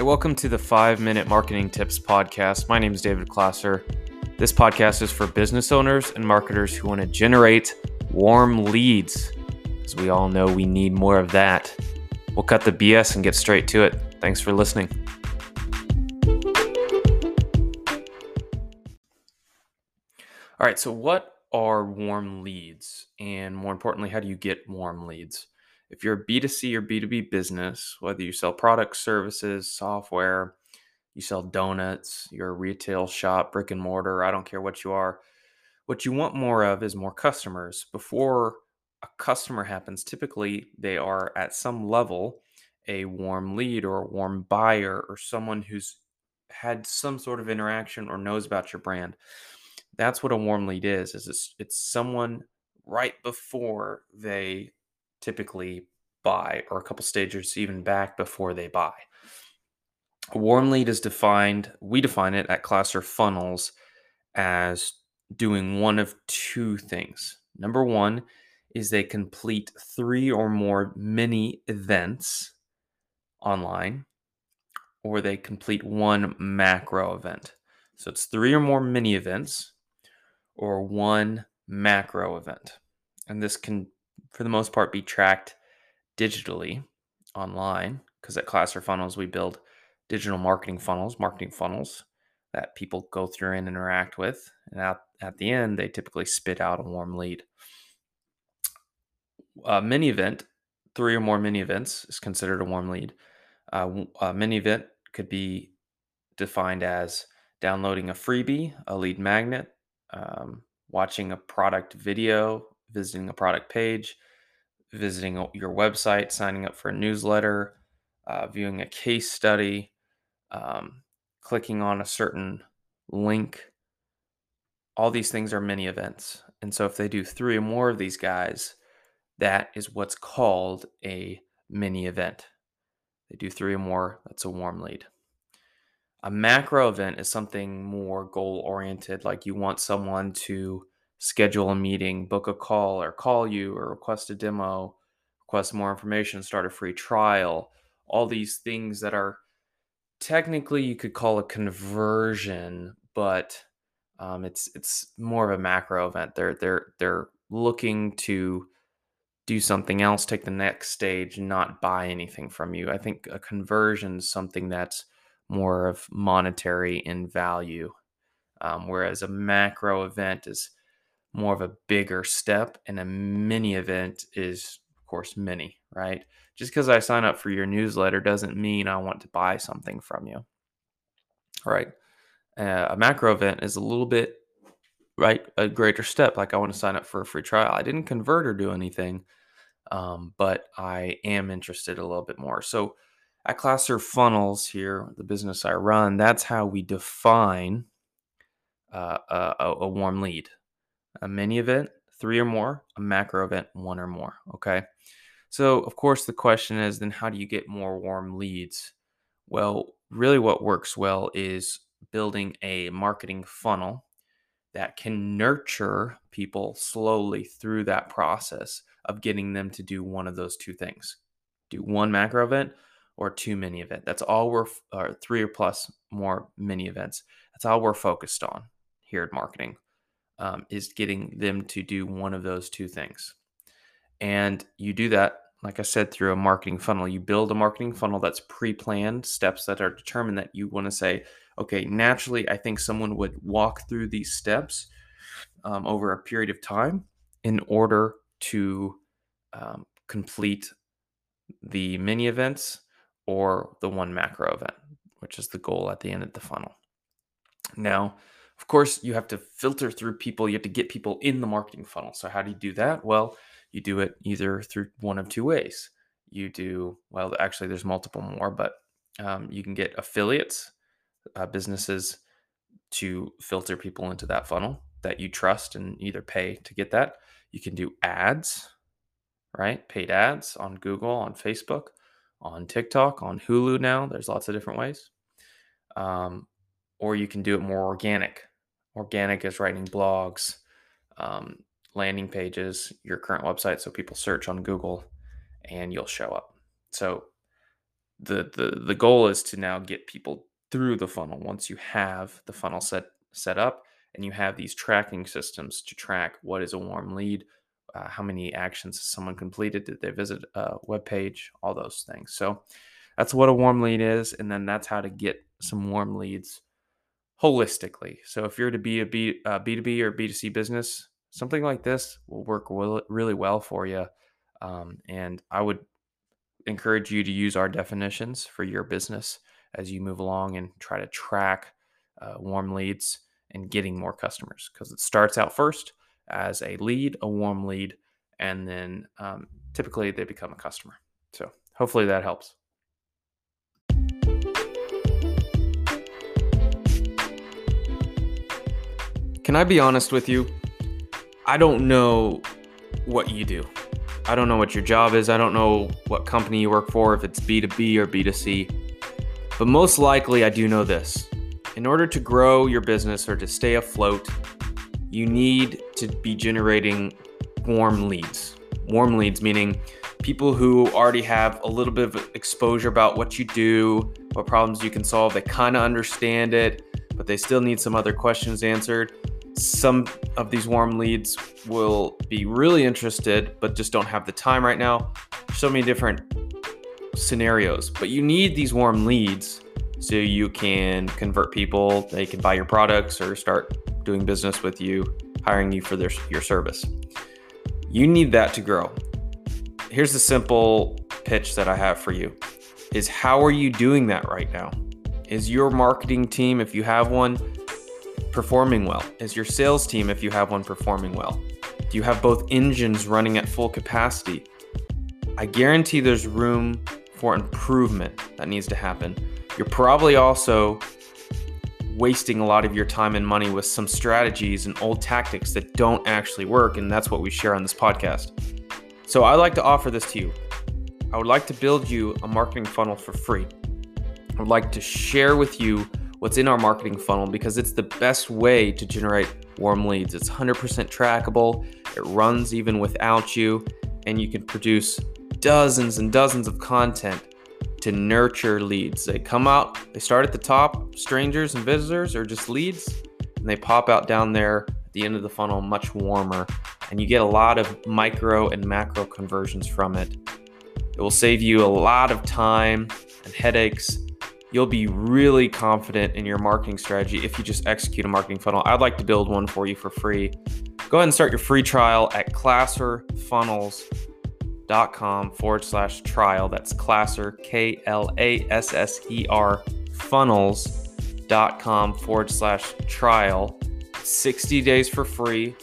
Hey, welcome to the Five Minute Marketing Tips Podcast. My name is David Klasser. This podcast is for business owners and marketers who want to generate warm leads. As we all know, we need more of that. We'll cut the BS and get straight to it. Thanks for listening. All right, so what are warm leads? And more importantly, how do you get warm leads? If you're a B2C or B2B business, whether you sell products, services, software, you sell donuts, you're a retail shop, brick and mortar, I don't care what you are, what you want more of is more customers. Before a customer happens, typically they are at some level a warm lead or a warm buyer or someone who's had some sort of interaction or knows about your brand. That's what a warm lead is. Is it's, it's someone right before they typically buy or a couple stages even back before they buy. A warm lead is defined, we define it at Klasser Funnels as doing one of two things. Number one is they complete three or more mini events online, or they complete one macro event. So it's three or more mini events or one macro event. And this can, for the most part, be tracked digitally online because at Klasser Funnels, we build digital marketing funnels, marketing funnels that people go through and interact with. And at, at the end, they typically spit out a warm lead. A mini event, three or more mini events, is considered a warm lead. Uh, a mini event could be defined as downloading a freebie, a lead magnet, um, watching a product video, visiting a product page, visiting your website, signing up for a newsletter, uh, viewing a case study, um, clicking on a certain link. All these things are mini events. And so if they do three or more of these guys, that is what's called a mini event. They do three or more, that's a warm lead. A macro event is something more goal oriented, like you want someone to schedule a meeting, book a call, or call you, or request a demo, request more information, start a free trial. All these things that are technically you could call a conversion, but um, it's it's more of a macro event. They're they're they're looking to do something else, take the next stage, not buy anything from you. I think a conversion is something that's more of monetary in value, um, whereas a macro event is more of a bigger step, and a mini event is, of course, mini, right? Just because I sign up for your newsletter doesn't mean I want to buy something from you, right? Uh, a macro event is a little bit, right, a greater step. Like I want to sign up for a free trial. I didn't convert or do anything, um, but I am interested a little bit more. So, at Klasser Funnels here, the business I run, that's how we define uh, a, a, warm lead. A mini event, three or more, a macro event, one or more. Okay. So, of course, the question is then how do you get more warm leads? Well, really, what works well is building a marketing funnel that can nurture people slowly through that process of getting them to do one of those two things do one macro event or two mini event. That's all we're, or uh, three or plus more mini events. That's all we're focused on here at marketing um, is getting them to do one of those two things. And you do that, like I said, through a marketing funnel. You build a marketing funnel that's pre planned, steps that are determined that you want to say, okay, naturally, I think someone would walk through these steps um, over a period of time in order to um, complete the mini events or the one macro event, which is the goal at the end of the funnel. Now, of course, you have to filter through people, you have to get people in the marketing funnel. So, how do you do that? Well, you do it either through one of two ways. You do, well, actually, there's multiple more, but um, you can get affiliates, uh, businesses to filter people into that funnel that you trust and either pay to get that. You can do ads, right? Paid ads on Google, on Facebook on TikTok, on Hulu now. There's lots of different ways. Um, or you can do it more organic. Organic is writing blogs, um, landing pages, your current website. So people search on Google and you'll show up. So the the the goal is to now get people through the funnel once you have the funnel set set up and you have these tracking systems to track what is a warm lead uh, how many actions someone completed did they visit a web page all those things so that's what a warm lead is and then that's how to get some warm leads holistically so if you're to be a B, uh, b2b or b2c business something like this will work really well for you um, and i would encourage you to use our definitions for your business as you move along and try to track uh, warm leads and getting more customers because it starts out first as a lead, a warm lead, and then um, typically they become a customer. So hopefully that helps. Can I be honest with you? I don't know what you do. I don't know what your job is. I don't know what company you work for, if it's B2B or B2C. But most likely, I do know this. In order to grow your business or to stay afloat, you need to be generating warm leads. Warm leads meaning people who already have a little bit of exposure about what you do, what problems you can solve. They kind of understand it, but they still need some other questions answered. Some of these warm leads will be really interested, but just don't have the time right now. So many different scenarios, but you need these warm leads so you can convert people. They can buy your products or start doing business with you, hiring you for their, your service. You need that to grow. Here's the simple pitch that I have for you is how are you doing that right now? Is your marketing team, if you have one, performing well? Is your sales team, if you have one, performing well? Do you have both engines running at full capacity? I guarantee there's room for improvement that needs to happen. You're probably also wasting a lot of your time and money with some strategies and old tactics that don't actually work. And that's what we share on this podcast. So I'd like to offer this to you. I would like to build you a marketing funnel for free. I would like to share with you what's in our marketing funnel because it's the best way to generate warm leads. It's 100% trackable, it runs even without you, and you can produce dozens and dozens of content to nurture leads. They come out, they start at the top, strangers and visitors, or just leads, and they pop out down there at the end of the funnel much warmer. And you get a lot of micro and macro conversions from it. It will save you a lot of time and headaches. You'll be really confident in your marketing strategy if you just execute a marketing funnel. I'd like to build one for you for free. Go ahead and start your free trial at klasserfunnels.com com forward slash trial. That's Klasser, K L A S S E R, funnels.com forward slash trial. 60 days for free,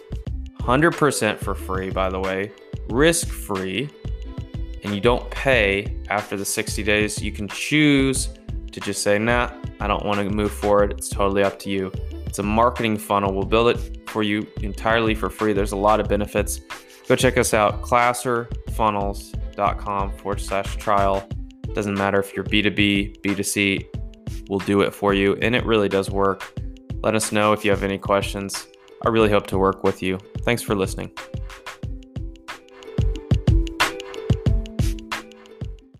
100% for free, by the way, risk free, and you don't pay after the 60 days. You can choose to just say, nah, I don't want to move forward. It's totally up to you. It's a marketing funnel. We'll build it for you entirely for free. There's a lot of benefits. Go check us out, klasserfunnels.com forward slash trial. Doesn't matter if you're B2B, B2C, we'll do it for you. And it really does work. Let us know if you have any questions. I really hope to work with you. Thanks for listening.